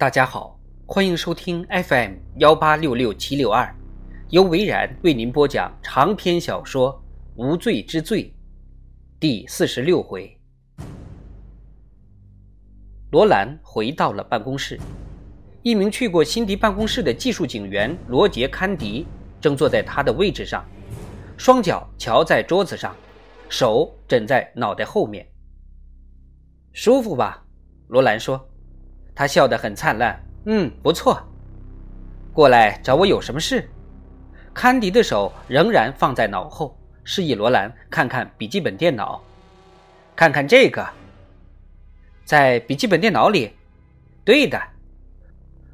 大家好，欢迎收听 FM 幺八六六七六二，由维然为您播讲长篇小说《无罪之罪》第四十六回。罗兰回到了办公室，一名去过辛迪办公室的技术警员罗杰·堪迪正坐在他的位置上，双脚翘在桌子上，手枕在脑袋后面。舒服吧？罗兰说。他笑得很灿烂。嗯，不错。过来找我有什么事？堪迪的手仍然放在脑后，示意罗兰看看笔记本电脑。看看这个，在笔记本电脑里。对的。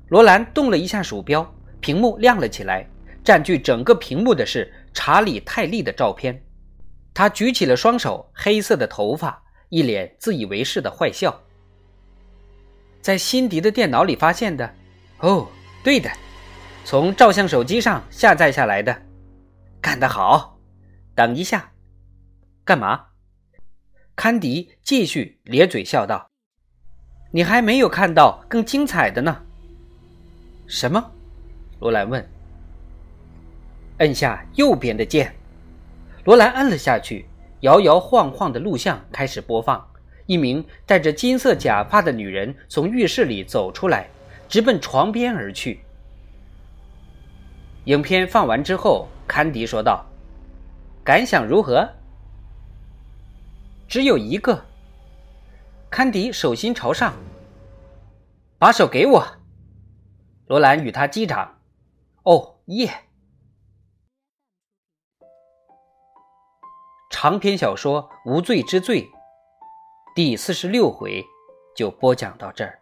罗兰动了一下鼠标，屏幕亮了起来。占据整个屏幕的是查理·泰利的照片。他举起了双手，黑色的头发，一脸自以为是的坏笑。在辛迪的电脑里发现的，哦，对的，从照相手机上下载下来的，干得好！等一下，干嘛？堪迪继续咧嘴笑道：“你还没有看到更精彩的呢。”什么？罗兰问。摁下右边的键，罗兰摁了下去，摇摇晃晃的录像开始播放。一名戴着金色假发的女人从浴室里走出来，直奔床边而去。影片放完之后，坎迪说道：“感想如何？”只有一个。坎迪手心朝上，把手给我。罗兰与他击掌。哦耶！长篇小说《无罪之罪》。第四十六回就播讲到这儿。